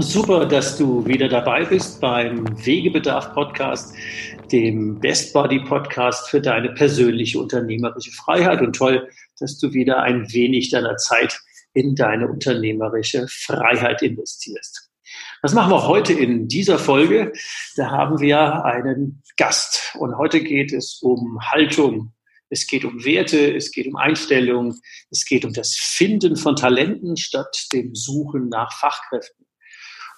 Super, dass du wieder dabei bist beim Wegebedarf Podcast, dem Best Body Podcast für deine persönliche unternehmerische Freiheit. Und toll, dass du wieder ein wenig deiner Zeit in deine unternehmerische Freiheit investierst. Was machen wir heute in dieser Folge? Da haben wir einen Gast. Und heute geht es um Haltung. Es geht um Werte, es geht um Einstellungen, es geht um das Finden von Talenten statt dem Suchen nach Fachkräften.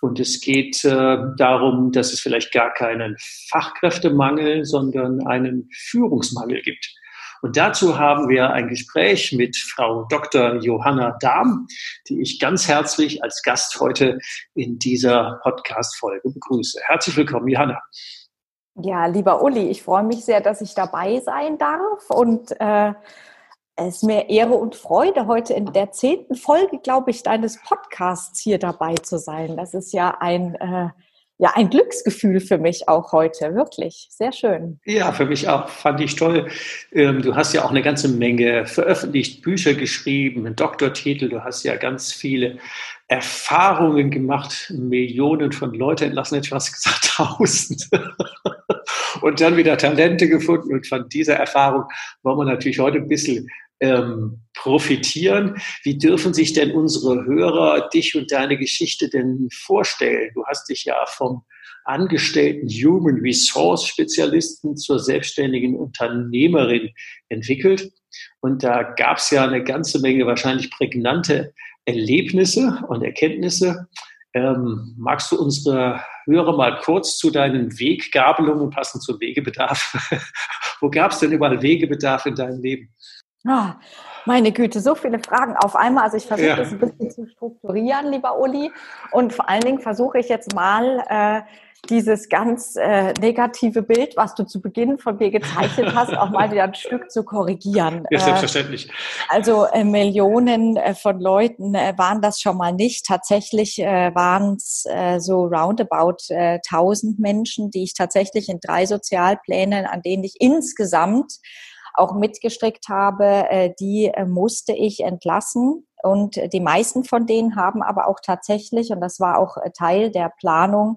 Und es geht äh, darum, dass es vielleicht gar keinen Fachkräftemangel, sondern einen Führungsmangel gibt. Und dazu haben wir ein Gespräch mit Frau Dr. Johanna Dahm, die ich ganz herzlich als Gast heute in dieser Podcast-Folge begrüße. Herzlich willkommen, Johanna. Ja, lieber Uli, ich freue mich sehr, dass ich dabei sein darf und äh, es ist mir Ehre und Freude, heute in der zehnten Folge, glaube ich, deines Podcasts hier dabei zu sein. Das ist ja ein, äh, ja, ein Glücksgefühl für mich auch heute, wirklich. Sehr schön. Ja, für mich auch. Fand ich toll. Ähm, du hast ja auch eine ganze Menge veröffentlicht, Bücher geschrieben, einen Doktortitel. Du hast ja ganz viele Erfahrungen gemacht, Millionen von Leuten entlassen, hätte ich was gesagt, tausend. und dann wieder Talente gefunden. Und von dieser Erfahrung wollen wir natürlich heute ein bisschen ähm, profitieren. Wie dürfen sich denn unsere Hörer dich und deine Geschichte denn vorstellen? Du hast dich ja vom angestellten Human Resource Spezialisten zur selbstständigen Unternehmerin entwickelt. Und da gab es ja eine ganze Menge wahrscheinlich prägnante Erlebnisse und Erkenntnisse. Ähm, magst du unsere Hörer mal kurz zu deinen Weggabelungen passend zum Wegebedarf? Wo gab es denn überall Wegebedarf in deinem Leben? Oh, meine Güte, so viele Fragen auf einmal. Also ich versuche ja. das ein bisschen zu strukturieren, lieber Uli. Und vor allen Dingen versuche ich jetzt mal äh, dieses ganz äh, negative Bild, was du zu Beginn von mir gezeichnet hast, auch mal wieder ein Stück zu korrigieren. Ja, selbstverständlich. Äh, also äh, Millionen äh, von Leuten äh, waren das schon mal nicht. Tatsächlich äh, waren es äh, so roundabout äh, 1000 Menschen, die ich tatsächlich in drei Sozialplänen, an denen ich insgesamt auch mitgestrickt habe, äh, die äh, musste ich entlassen. Und die meisten von denen haben aber auch tatsächlich, und das war auch äh, Teil der Planung,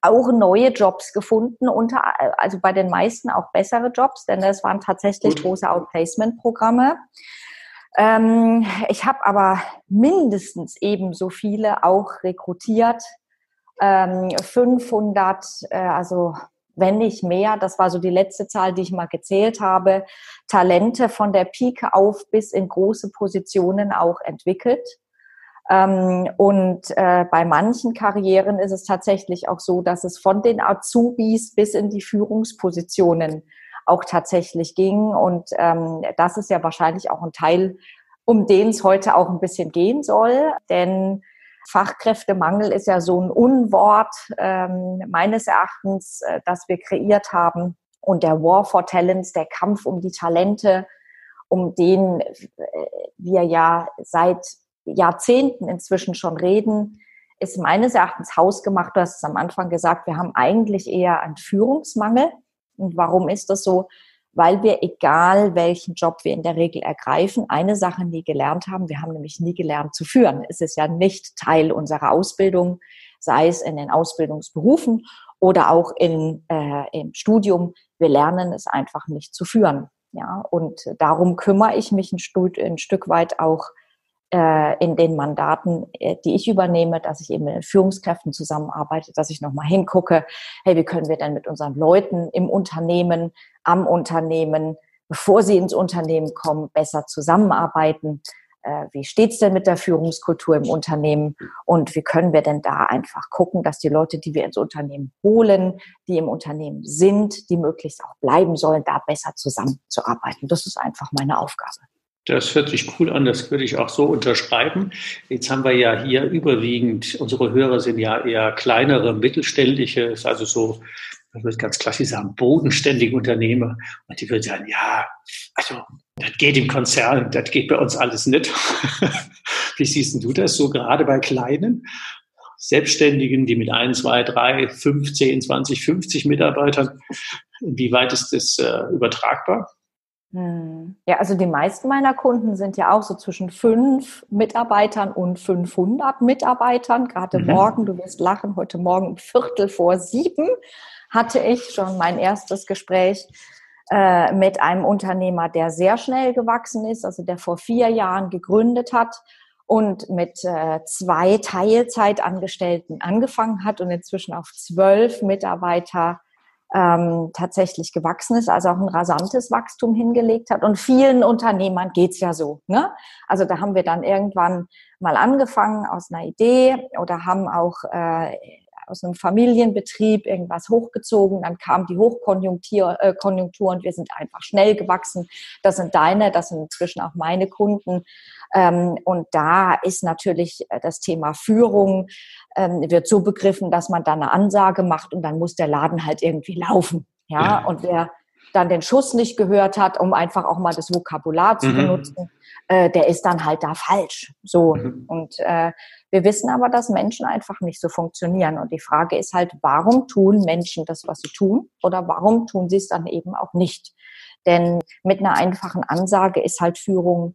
auch neue Jobs gefunden, unter, also bei den meisten auch bessere Jobs, denn das waren tatsächlich Gut. große Outplacement-Programme. Ähm, ich habe aber mindestens ebenso viele auch rekrutiert. Ähm, 500, äh, also wenn nicht mehr, das war so die letzte Zahl, die ich mal gezählt habe, Talente von der Pike auf bis in große Positionen auch entwickelt. Ähm, und äh, bei manchen Karrieren ist es tatsächlich auch so, dass es von den Azubis bis in die Führungspositionen auch tatsächlich ging. Und ähm, das ist ja wahrscheinlich auch ein Teil, um den es heute auch ein bisschen gehen soll. Denn Fachkräftemangel ist ja so ein Unwort ähm, meines Erachtens, äh, das wir kreiert haben. Und der War for Talents, der Kampf um die Talente, um den äh, wir ja seit Jahrzehnten inzwischen schon reden, ist meines Erachtens hausgemacht. Du hast es am Anfang gesagt, wir haben eigentlich eher einen Führungsmangel. Und warum ist das so? Weil wir, egal welchen Job wir in der Regel ergreifen, eine Sache nie gelernt haben. Wir haben nämlich nie gelernt zu führen. Es ist ja nicht Teil unserer Ausbildung, sei es in den Ausbildungsberufen oder auch in, äh, im Studium. Wir lernen es einfach nicht zu führen. Ja, und darum kümmere ich mich ein, Stück, weit auch in den Mandaten, äh, die ich übernehme, dass ich eben mit den Führungskräften zusammenarbeite, dass ich nochmal hingucke, hey, wie können wir denn mit unseren Leuten im Unternehmen, am Unternehmen, bevor sie ins Unternehmen kommen, besser zusammenarbeiten? Äh, wie steht's denn mit der Führungskultur im Unternehmen und wie können wir denn da einfach gucken, dass die Leute, die wir ins Unternehmen holen, die im Unternehmen sind, die möglichst auch bleiben sollen, da besser zusammenzuarbeiten. Das ist einfach meine Aufgabe. Das hört sich cool an, das würde ich auch so unterschreiben. Jetzt haben wir ja hier überwiegend, unsere Hörer sind ja eher kleinere, mittelständische, also so, das wird ganz klassisch sagen, bodenständige Unternehmer. Und die würden sagen, ja, also das geht im Konzern, das geht bei uns alles nicht. Wie siehst du das so gerade bei kleinen? Selbstständigen, die mit ein, zwei, drei, fünf, zehn, zwanzig, fünfzig Mitarbeitern, inwieweit ist das äh, übertragbar? Hm. Ja, also die meisten meiner Kunden sind ja auch so zwischen fünf Mitarbeitern und 500 Mitarbeitern. Gerade mhm. morgen, du wirst lachen, heute Morgen um Viertel vor sieben hatte ich schon mein erstes Gespräch äh, mit einem Unternehmer, der sehr schnell gewachsen ist, also der vor vier Jahren gegründet hat und mit äh, zwei Teilzeitangestellten angefangen hat und inzwischen auf zwölf Mitarbeiter ähm, tatsächlich gewachsen ist, also auch ein rasantes Wachstum hingelegt hat. Und vielen Unternehmern geht's ja so. Ne? Also da haben wir dann irgendwann mal angefangen aus einer Idee oder haben auch äh, aus einem Familienbetrieb irgendwas hochgezogen, dann kam die Hochkonjunktur äh, Konjunktur und wir sind einfach schnell gewachsen. Das sind deine, das sind inzwischen auch meine Kunden. Ähm, und da ist natürlich äh, das Thema Führung, ähm, wird so begriffen, dass man da eine Ansage macht und dann muss der Laden halt irgendwie laufen. Ja, ja. und wer dann den Schuss nicht gehört hat, um einfach auch mal das Vokabular zu mhm. benutzen, äh, der ist dann halt da falsch. So. Mhm. Und äh, wir wissen aber, dass Menschen einfach nicht so funktionieren. Und die Frage ist halt, warum tun Menschen das, was sie tun? Oder warum tun sie es dann eben auch nicht? Denn mit einer einfachen Ansage ist halt Führung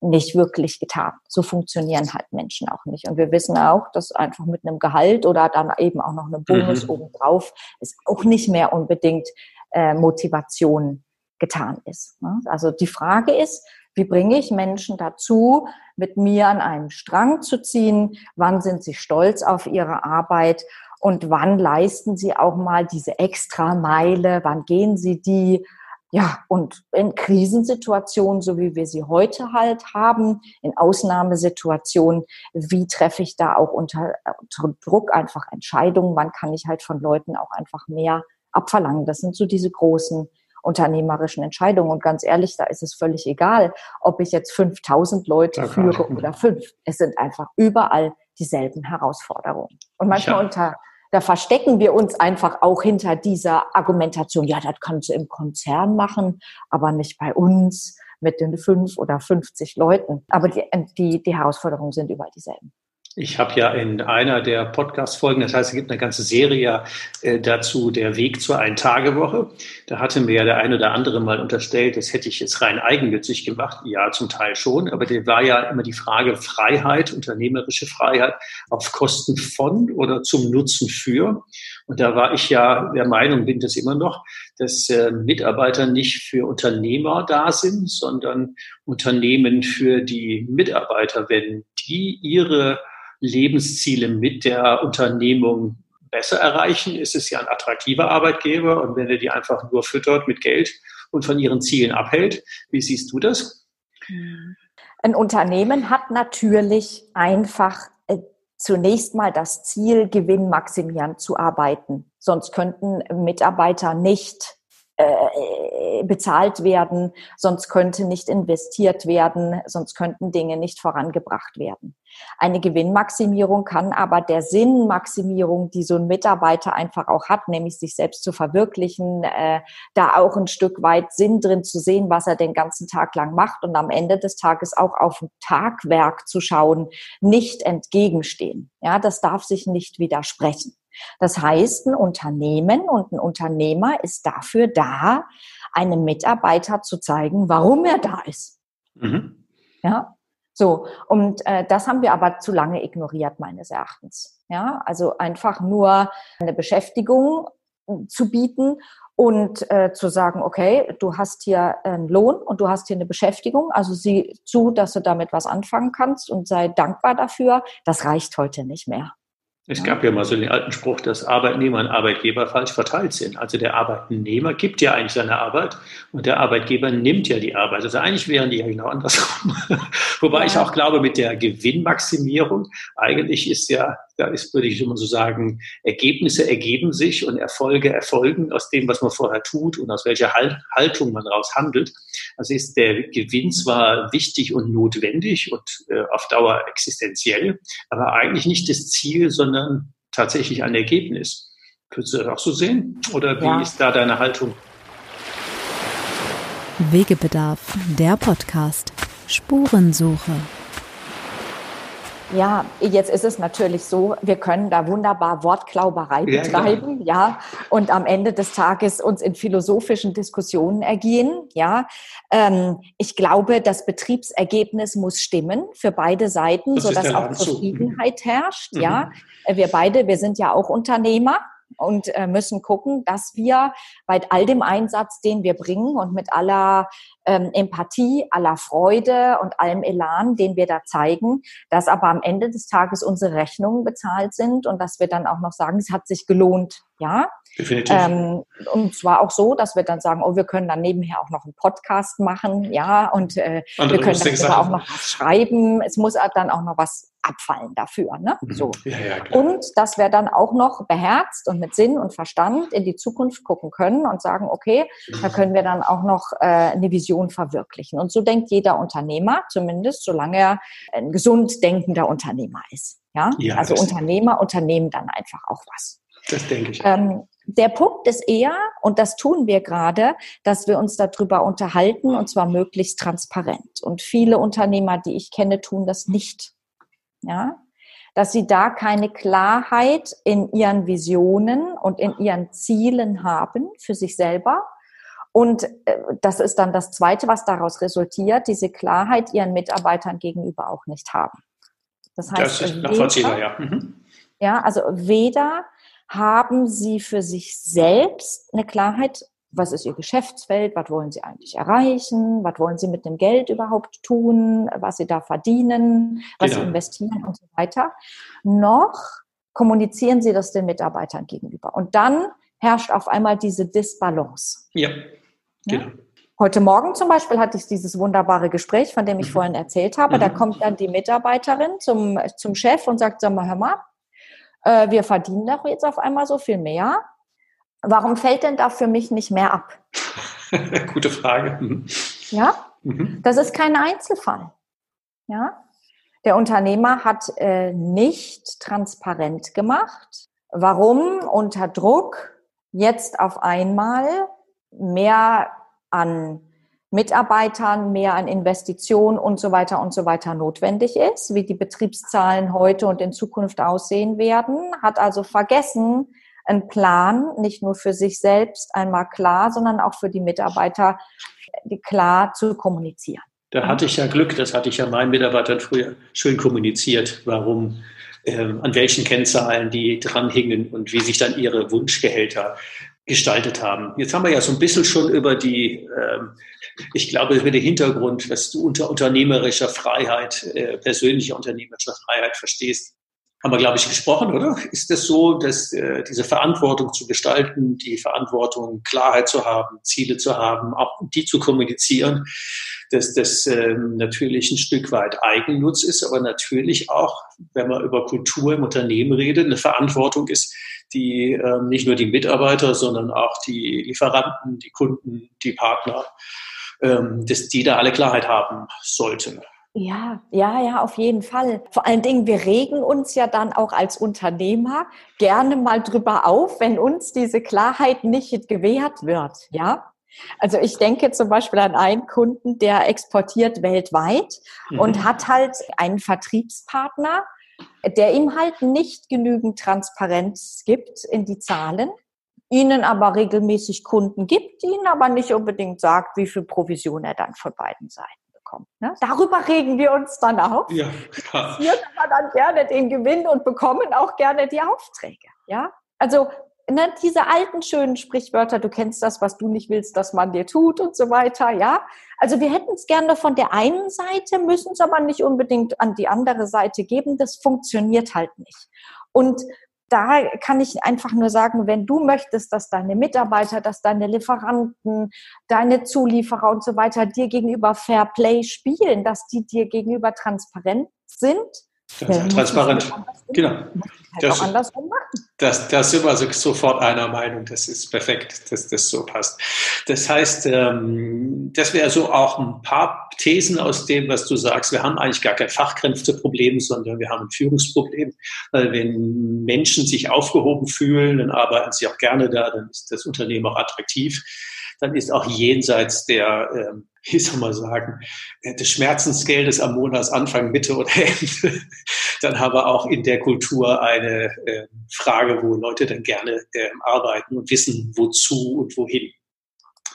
nicht wirklich getan. So funktionieren halt Menschen auch nicht. Und wir wissen auch, dass einfach mit einem Gehalt oder dann eben auch noch einem Bonus mhm. obendrauf ist auch nicht mehr unbedingt äh, Motivation getan ist. Ne? Also die Frage ist, wie bringe ich Menschen dazu, mit mir an einem Strang zu ziehen? Wann sind sie stolz auf ihre Arbeit? Und wann leisten sie auch mal diese extra Meile? Wann gehen sie die? Ja, und in Krisensituationen, so wie wir sie heute halt haben, in Ausnahmesituationen, wie treffe ich da auch unter, unter Druck einfach Entscheidungen? Wann kann ich halt von Leuten auch einfach mehr abverlangen? Das sind so diese großen unternehmerischen Entscheidungen. Und ganz ehrlich, da ist es völlig egal, ob ich jetzt 5000 Leute führe oder fünf. Es sind einfach überall dieselben Herausforderungen. Und manchmal ja. unter da verstecken wir uns einfach auch hinter dieser Argumentation, ja, das kannst du im Konzern machen, aber nicht bei uns mit den fünf oder 50 Leuten. Aber die, die, die Herausforderungen sind überall dieselben. Ich habe ja in einer der Podcast-Folgen, das heißt, es gibt eine ganze Serie äh, dazu, der Weg zur Ein-Tage-Woche. Da hatte mir ja der eine oder andere mal unterstellt, das hätte ich jetzt rein eigennützig gemacht. Ja, zum Teil schon, aber der war ja immer die Frage Freiheit, unternehmerische Freiheit auf Kosten von oder zum Nutzen für. Und da war ich ja der Meinung, bin das immer noch, dass äh, Mitarbeiter nicht für Unternehmer da sind, sondern Unternehmen für die Mitarbeiter, wenn die ihre Lebensziele mit der Unternehmung besser erreichen, ist es ja ein attraktiver Arbeitgeber. Und wenn er die einfach nur füttert mit Geld und von ihren Zielen abhält, wie siehst du das? Ein Unternehmen hat natürlich einfach äh, zunächst mal das Ziel, gewinnmaximierend zu arbeiten. Sonst könnten Mitarbeiter nicht äh, bezahlt werden, sonst könnte nicht investiert werden, sonst könnten Dinge nicht vorangebracht werden. Eine Gewinnmaximierung kann aber der Sinnmaximierung, die so ein Mitarbeiter einfach auch hat, nämlich sich selbst zu verwirklichen, äh, da auch ein Stück weit Sinn drin zu sehen, was er den ganzen Tag lang macht und am Ende des Tages auch auf ein Tagwerk zu schauen, nicht entgegenstehen. Ja, das darf sich nicht widersprechen. Das heißt, ein Unternehmen und ein Unternehmer ist dafür da, einem Mitarbeiter zu zeigen, warum er da ist. Mhm. Ja, so, und äh, das haben wir aber zu lange ignoriert, meines Erachtens. Ja, also einfach nur eine Beschäftigung zu bieten und äh, zu sagen, okay, du hast hier einen Lohn und du hast hier eine Beschäftigung, also sieh zu, dass du damit was anfangen kannst und sei dankbar dafür, das reicht heute nicht mehr. Es gab ja mal so den alten Spruch, dass Arbeitnehmer und Arbeitgeber falsch verteilt sind. Also der Arbeitnehmer gibt ja eigentlich seine Arbeit und der Arbeitgeber nimmt ja die Arbeit. Also eigentlich wären die ja genau andersrum. Wobei ja. ich auch glaube, mit der Gewinnmaximierung, eigentlich ist ja da ist, würde ich immer so sagen, Ergebnisse ergeben sich und Erfolge erfolgen aus dem, was man vorher tut und aus welcher Haltung man daraus handelt. Also ist der Gewinn zwar wichtig und notwendig und äh, auf Dauer existenziell, aber eigentlich nicht das Ziel, sondern tatsächlich ein Ergebnis. Könntest du das auch so sehen? Oder wie ja. ist da deine Haltung? Wegebedarf, der Podcast. Spurensuche. Ja, jetzt ist es natürlich so, wir können da wunderbar Wortklauberei betreiben, ja, ja, und am Ende des Tages uns in philosophischen Diskussionen ergehen, ja. Ähm, ich glaube, das Betriebsergebnis muss stimmen für beide Seiten, das sodass auch Zufriedenheit herrscht, mhm. ja. Wir beide, wir sind ja auch Unternehmer, und äh, müssen gucken, dass wir bei all dem Einsatz, den wir bringen und mit aller ähm, Empathie, aller Freude und allem Elan, den wir da zeigen, dass aber am Ende des Tages unsere Rechnungen bezahlt sind und dass wir dann auch noch sagen, es hat sich gelohnt, ja. Definitiv. Ähm, und zwar auch so, dass wir dann sagen, oh, wir können dann nebenher auch noch einen Podcast machen, ja, und äh, wir können dann auch noch was schreiben. Es muss dann auch noch was abfallen dafür. Ne? Mhm. So. Ja, ja, und dass wir dann auch noch beherzt und mit Sinn und Verstand in die Zukunft gucken können und sagen, okay, da können wir dann auch noch äh, eine Vision verwirklichen. Und so denkt jeder Unternehmer, zumindest solange er ein gesund denkender Unternehmer ist. Ja, ja also Unternehmer unternehmen dann einfach auch was. Das denke ich. Ähm, der Punkt ist eher, und das tun wir gerade, dass wir uns darüber unterhalten und zwar möglichst transparent. Und viele Unternehmer, die ich kenne, tun das nicht ja, dass sie da keine Klarheit in ihren Visionen und in ihren Zielen haben für sich selber. Und äh, das ist dann das Zweite, was daraus resultiert, diese Klarheit ihren Mitarbeitern gegenüber auch nicht haben. Das heißt, das ist nachvollziehbar, ja. Mhm. Ja, also weder haben sie für sich selbst eine Klarheit was ist Ihr Geschäftsfeld, was wollen Sie eigentlich erreichen, was wollen Sie mit dem Geld überhaupt tun, was Sie da verdienen, was genau. Sie investieren und so weiter. Noch kommunizieren Sie das den Mitarbeitern gegenüber. Und dann herrscht auf einmal diese Disbalance. Ja, genau. Ja? Heute Morgen zum Beispiel hatte ich dieses wunderbare Gespräch, von dem ich mhm. vorhin erzählt habe. Mhm. Da kommt dann die Mitarbeiterin zum, zum Chef und sagt, sag mal, hör mal, äh, wir verdienen doch jetzt auf einmal so viel mehr. Warum fällt denn da für mich nicht mehr ab? Gute Frage. Mhm. Ja, mhm. das ist kein Einzelfall. Ja, der Unternehmer hat äh, nicht transparent gemacht, warum unter Druck jetzt auf einmal mehr an Mitarbeitern, mehr an Investitionen und so weiter und so weiter notwendig ist, wie die Betriebszahlen heute und in Zukunft aussehen werden, hat also vergessen, einen Plan, nicht nur für sich selbst einmal klar, sondern auch für die Mitarbeiter klar zu kommunizieren. Da hatte ich ja Glück, das hatte ich ja meinen Mitarbeitern früher schön kommuniziert, warum, ähm, an welchen Kennzahlen die dranhingen und wie sich dann ihre Wunschgehälter gestaltet haben. Jetzt haben wir ja so ein bisschen schon über die, ähm, ich glaube, über den Hintergrund, was du unter unternehmerischer Freiheit, äh, persönlicher unternehmerischer Freiheit verstehst, haben wir, glaube ich, gesprochen, oder? Ist es das so, dass äh, diese Verantwortung zu gestalten, die Verantwortung, Klarheit zu haben, Ziele zu haben, auch die zu kommunizieren, dass das ähm, natürlich ein Stück weit Eigennutz ist, aber natürlich auch, wenn man über Kultur im Unternehmen redet, eine Verantwortung ist, die ähm, nicht nur die Mitarbeiter, sondern auch die Lieferanten, die Kunden, die Partner, ähm, dass die da alle Klarheit haben sollten. Ja, ja, ja, auf jeden Fall. Vor allen Dingen, wir regen uns ja dann auch als Unternehmer gerne mal drüber auf, wenn uns diese Klarheit nicht gewährt wird, ja. Also ich denke zum Beispiel an einen Kunden, der exportiert weltweit mhm. und hat halt einen Vertriebspartner, der ihm halt nicht genügend Transparenz gibt in die Zahlen, ihnen aber regelmäßig Kunden gibt, ihnen aber nicht unbedingt sagt, wie viel Provision er dann von beiden Seiten bekommt. Ne? Darüber regen wir uns dann auf. Ja, klar. Wir aber dann gerne den Gewinn und bekommen auch gerne die Aufträge. Ja, also ne, diese alten schönen Sprichwörter, du kennst das, was du nicht willst, dass man dir tut und so weiter, ja. Also wir hätten es gerne von der einen Seite, müssen es aber nicht unbedingt an die andere Seite geben. Das funktioniert halt nicht. Und da kann ich einfach nur sagen, wenn du möchtest, dass deine Mitarbeiter, dass deine Lieferanten, deine Zulieferer und so weiter dir gegenüber Fair Play spielen, dass die dir gegenüber transparent sind, transparent. Genau. Halt das, auch andersrum machen. Das, das sind wir also sofort einer Meinung. Das ist perfekt, dass das so passt. Das heißt, ähm, das wäre so auch ein paar Thesen aus dem, was du sagst. Wir haben eigentlich gar kein Fachkräfteproblem, sondern wir haben ein Führungsproblem. Weil wenn Menschen sich aufgehoben fühlen, dann arbeiten sie auch gerne da, dann ist das Unternehmen auch attraktiv dann ist auch jenseits der, ähm, wie soll man sagen, äh, des Schmerzensgeldes am Monatsanfang, Mitte oder Ende, dann haben wir auch in der Kultur eine äh, Frage, wo Leute dann gerne äh, arbeiten und wissen, wozu und wohin.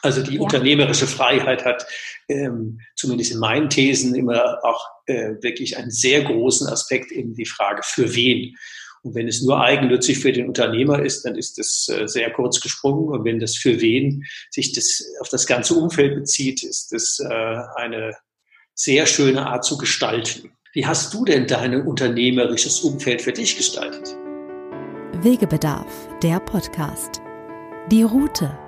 Also die unternehmerische Freiheit hat ähm, zumindest in meinen Thesen immer auch äh, wirklich einen sehr großen Aspekt in die Frage, für wen. Und wenn es nur eigennützig für den Unternehmer ist, dann ist das äh, sehr kurz gesprungen. Und wenn das für wen sich das auf das ganze Umfeld bezieht, ist das äh, eine sehr schöne Art zu gestalten. Wie hast du denn dein unternehmerisches Umfeld für dich gestaltet? Wegebedarf, der Podcast. Die Route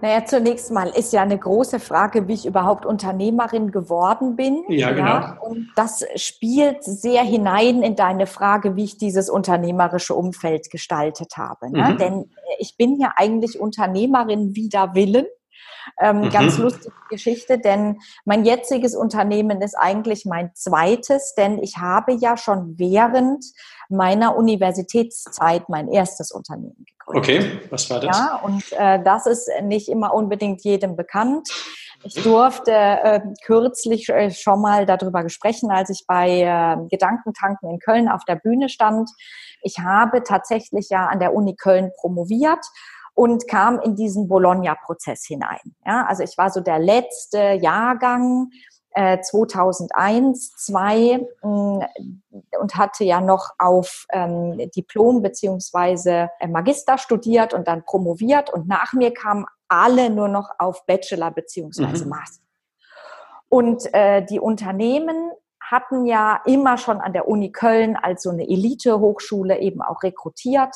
naja, zunächst mal ist ja eine große Frage, wie ich überhaupt Unternehmerin geworden bin. Ja, genau. Ja, und das spielt sehr hinein in deine Frage, wie ich dieses unternehmerische Umfeld gestaltet habe. Ne? Mhm. Denn ich bin ja eigentlich Unternehmerin wider Willen. Ähm, mhm. Ganz lustige Geschichte, denn mein jetziges Unternehmen ist eigentlich mein zweites, denn ich habe ja schon während meiner Universitätszeit mein erstes Unternehmen gegründet. Okay, was war das? Ja, und äh, das ist nicht immer unbedingt jedem bekannt. Ich durfte äh, kürzlich äh, schon mal darüber sprechen, als ich bei äh, Gedankentanken in Köln auf der Bühne stand. Ich habe tatsächlich ja an der Uni Köln promoviert und kam in diesen Bologna-Prozess hinein. Ja, also ich war so der letzte Jahrgang 2001, 2 und hatte ja noch auf ähm, Diplom beziehungsweise äh, Magister studiert und dann promoviert und nach mir kamen alle nur noch auf Bachelor beziehungsweise mhm. Master. Und äh, die Unternehmen hatten ja immer schon an der Uni Köln als so eine Elite-Hochschule eben auch rekrutiert.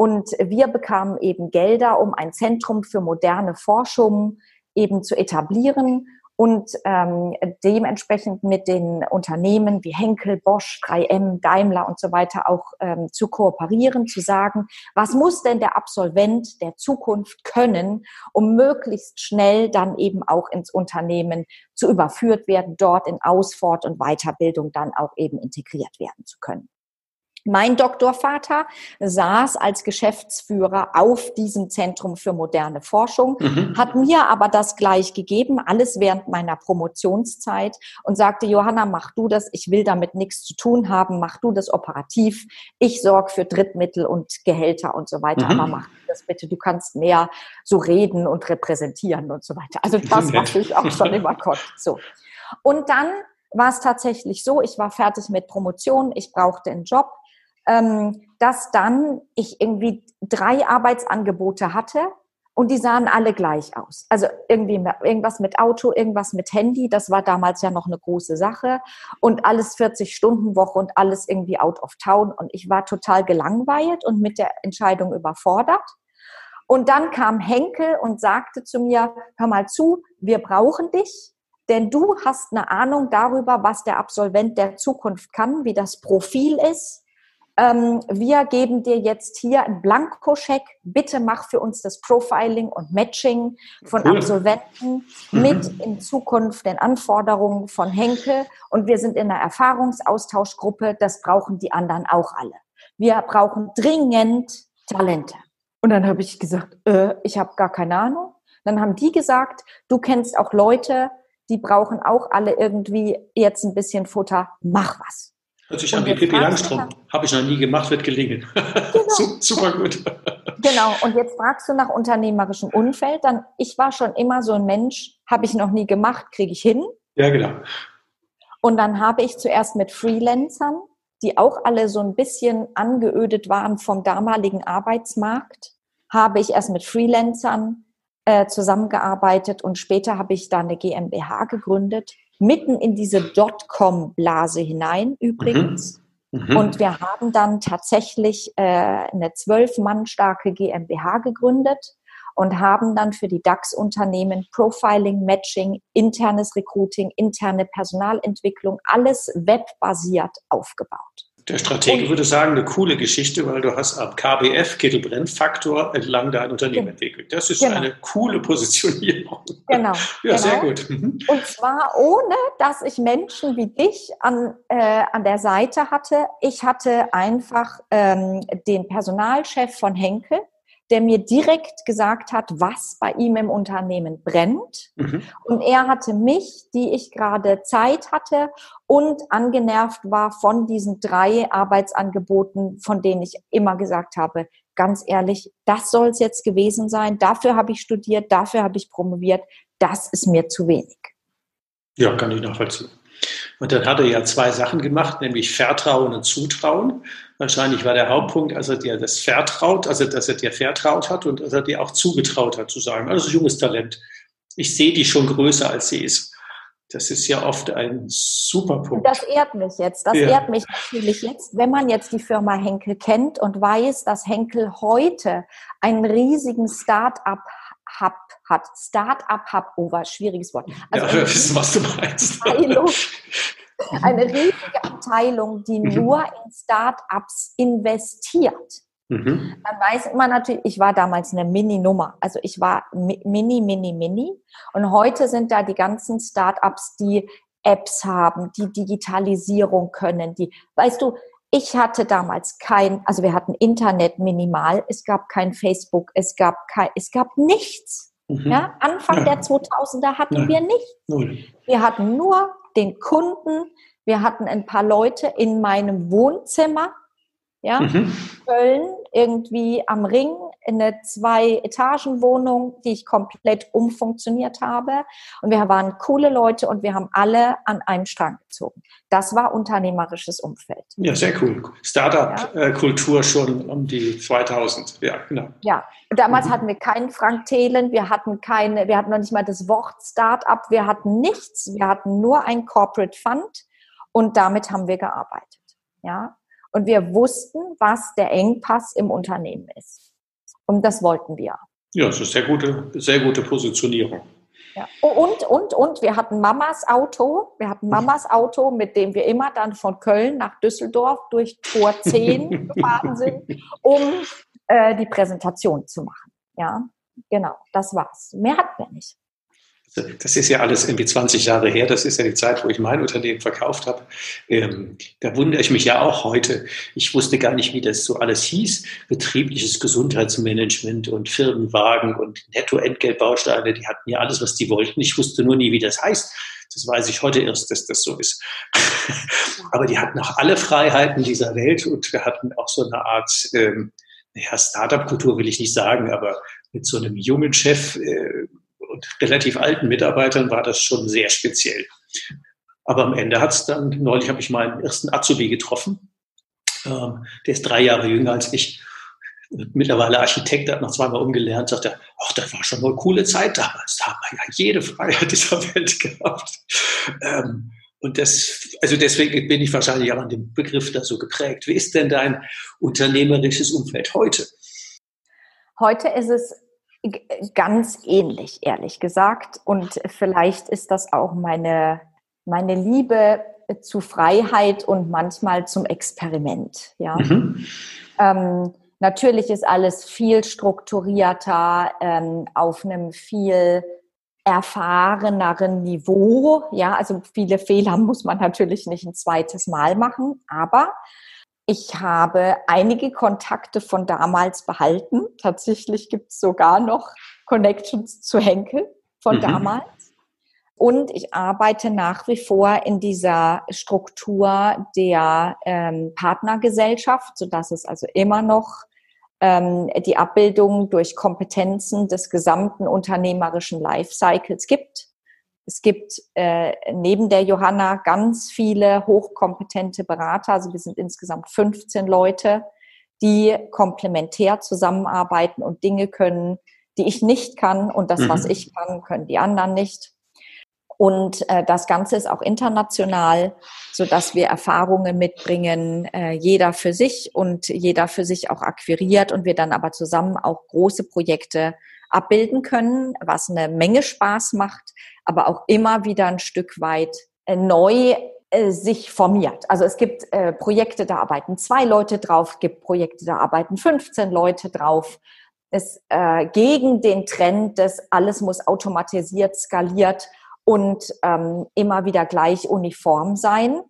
Und wir bekamen eben Gelder, um ein Zentrum für moderne Forschung eben zu etablieren und ähm, dementsprechend mit den Unternehmen wie Henkel, Bosch, 3M, Daimler und so weiter auch ähm, zu kooperieren, zu sagen, was muss denn der Absolvent der Zukunft können, um möglichst schnell dann eben auch ins Unternehmen zu überführt werden, dort in Ausfort- und Weiterbildung dann auch eben integriert werden zu können. Mein Doktorvater saß als Geschäftsführer auf diesem Zentrum für moderne Forschung, mhm. hat mir aber das gleich gegeben, alles während meiner Promotionszeit und sagte, Johanna, mach du das, ich will damit nichts zu tun haben, mach du das operativ, ich sorge für Drittmittel und Gehälter und so weiter, mhm. aber mach das bitte, du kannst mehr so reden und repräsentieren und so weiter. Also das, was ich auch schon immer konnte. So. Und dann war es tatsächlich so, ich war fertig mit Promotion, ich brauchte einen Job ähm, dass dann ich irgendwie drei Arbeitsangebote hatte und die sahen alle gleich aus. Also irgendwie irgendwas mit Auto, irgendwas mit Handy, das war damals ja noch eine große Sache und alles 40 Stunden Woche und alles irgendwie out of town und ich war total gelangweilt und mit der Entscheidung überfordert. Und dann kam Henkel und sagte zu mir, hör mal zu, wir brauchen dich, denn du hast eine Ahnung darüber, was der Absolvent der Zukunft kann, wie das Profil ist, ähm, wir geben dir jetzt hier einen Blankoscheck. Bitte mach für uns das Profiling und Matching von cool. Absolventen mhm. mit in Zukunft den Anforderungen von Henkel. Und wir sind in einer Erfahrungsaustauschgruppe. Das brauchen die anderen auch alle. Wir brauchen dringend Talente. Und dann habe ich gesagt, äh, ich habe gar keine Ahnung. Dann haben die gesagt, du kennst auch Leute, die brauchen auch alle irgendwie jetzt ein bisschen Futter. Mach was. Hört sich an wie Pippi Langstrom. Habe ich noch nie gemacht, wird gelingen. Genau. Super gut. Genau. Und jetzt fragst du nach unternehmerischem Umfeld. Dann, ich war schon immer so ein Mensch, habe ich noch nie gemacht, kriege ich hin. Ja, genau. Und dann habe ich zuerst mit Freelancern die auch alle so ein bisschen angeödet waren vom damaligen Arbeitsmarkt, habe ich erst mit Freelancern äh, zusammengearbeitet und später habe ich da eine GmbH gegründet, mitten in diese Dotcom-Blase hinein übrigens. Mhm. Mhm. Und wir haben dann tatsächlich äh, eine zwölf Mann starke GmbH gegründet und haben dann für die DAX-Unternehmen Profiling, Matching, internes Recruiting, interne Personalentwicklung, alles webbasiert aufgebaut. Der Stratege würde sagen, eine coole Geschichte, weil du hast am KBF, Kittelbrennfaktor, entlang dein Unternehmen genau. entwickelt. Das ist genau. eine coole Positionierung. Genau. Ja, genau. sehr gut. Mhm. Und zwar ohne, dass ich Menschen wie dich an, äh, an der Seite hatte. Ich hatte einfach ähm, den Personalchef von Henkel, der mir direkt gesagt hat, was bei ihm im Unternehmen brennt. Mhm. Und er hatte mich, die ich gerade Zeit hatte und angenervt war von diesen drei Arbeitsangeboten, von denen ich immer gesagt habe, ganz ehrlich, das soll es jetzt gewesen sein. Dafür habe ich studiert, dafür habe ich promoviert. Das ist mir zu wenig. Ja, kann ich nachvollziehen. Und dann hat er ja zwei Sachen gemacht, nämlich Vertrauen und Zutrauen. Wahrscheinlich war der Hauptpunkt, als er dir das vertraut, also dass er dir vertraut hat und dass er dir auch zugetraut hat zu sagen, also junges Talent, ich sehe die schon größer als sie ist. Das ist ja oft ein super Punkt. Das ehrt mich jetzt. Das ja. ehrt mich natürlich jetzt, wenn man jetzt die Firma Henkel kennt und weiß, dass Henkel heute einen riesigen Start-up-Hub hat. Start-up-Hub, oh, war schwieriges Wort. Also ja, wir wissen, was du meinst. eine riesige Abteilung, die mhm. nur in Start-ups investiert. Mhm. Dann weiß man natürlich, ich war damals eine Mini-Nummer. Also ich war mini, mini, mini. Und heute sind da die ganzen Start-ups, die Apps haben, die Digitalisierung können, die, weißt du, ich hatte damals kein, also wir hatten Internet minimal, es gab kein Facebook, es gab kein, es gab nichts. Mhm. Ja, Anfang ja. der 2000er hatten Nein. wir nichts. Null. Wir hatten nur den Kunden. Wir hatten ein paar Leute in meinem Wohnzimmer, ja, mhm. Köln, irgendwie am Ring, in eine Zwei-Etagen-Wohnung, die ich komplett umfunktioniert habe. Und wir waren coole Leute und wir haben alle an einem Strang gezogen. Das war unternehmerisches Umfeld. Ja, sehr cool. Startup-Kultur ja. schon um die 2000. Ja, genau. Ja, damals mhm. hatten wir keinen Frank Thelen, wir hatten keine, wir hatten noch nicht mal das Wort Startup, wir hatten nichts, wir hatten nur ein Corporate Fund und damit haben wir gearbeitet. Ja, und wir wussten, was der Engpass im Unternehmen ist. Und das wollten wir. Ja, das ist sehr gute, sehr gute Positionierung. Ja. Und, und, und, wir hatten Mamas Auto. Wir hatten Mamas Auto, mit dem wir immer dann von Köln nach Düsseldorf durch Tor 10 gefahren sind, um äh, die Präsentation zu machen. Ja, genau, das war's. Mehr hatten wir nicht. Das ist ja alles irgendwie 20 Jahre her. Das ist ja die Zeit, wo ich mein Unternehmen verkauft habe. Ähm, da wundere ich mich ja auch heute. Ich wusste gar nicht, wie das so alles hieß. Betriebliches Gesundheitsmanagement und Firmenwagen und Nettoentgeltbausteine, die hatten ja alles, was die wollten. Ich wusste nur nie, wie das heißt. Das weiß ich heute erst, dass das so ist. Aber die hatten auch alle Freiheiten dieser Welt und wir hatten auch so eine Art, ähm, ja, Startup-Kultur will ich nicht sagen, aber mit so einem jungen Chef, äh, und relativ alten Mitarbeitern war das schon sehr speziell. Aber am Ende hat es dann, neulich habe ich meinen ersten Azubi getroffen. Ähm, der ist drei Jahre jünger als ich. Mittlerweile Architekt, hat noch zweimal umgelernt, sagt er, ach, das war schon eine coole Zeit damals. Da haben wir ja jede Freiheit dieser Welt gehabt. Ähm, und das, also deswegen bin ich wahrscheinlich auch an dem Begriff da so geprägt. Wie ist denn dein unternehmerisches Umfeld heute? Heute ist es ganz ähnlich, ehrlich gesagt. Und vielleicht ist das auch meine, meine Liebe zu Freiheit und manchmal zum Experiment. Ja. Mhm. Ähm, natürlich ist alles viel strukturierter, ähm, auf einem viel erfahreneren Niveau. Ja, also viele Fehler muss man natürlich nicht ein zweites Mal machen, aber ich habe einige Kontakte von damals behalten. Tatsächlich gibt es sogar noch Connections zu Henkel von mhm. damals. Und ich arbeite nach wie vor in dieser Struktur der ähm, Partnergesellschaft, sodass es also immer noch ähm, die Abbildung durch Kompetenzen des gesamten unternehmerischen Lifecycles gibt. Es gibt äh, neben der Johanna ganz viele hochkompetente Berater. Also wir sind insgesamt 15 Leute, die komplementär zusammenarbeiten und Dinge können, die ich nicht kann. Und das, mhm. was ich kann, können die anderen nicht. Und äh, das Ganze ist auch international, so dass wir Erfahrungen mitbringen, äh, jeder für sich und jeder für sich auch akquiriert und wir dann aber zusammen auch große Projekte abbilden können, was eine Menge Spaß macht, aber auch immer wieder ein Stück weit äh, neu äh, sich formiert. Also es gibt äh, Projekte, da arbeiten zwei Leute drauf, gibt Projekte, da arbeiten 15 Leute drauf. Es äh, gegen den Trend des alles muss automatisiert, skaliert und ähm, immer wieder gleich uniform sein,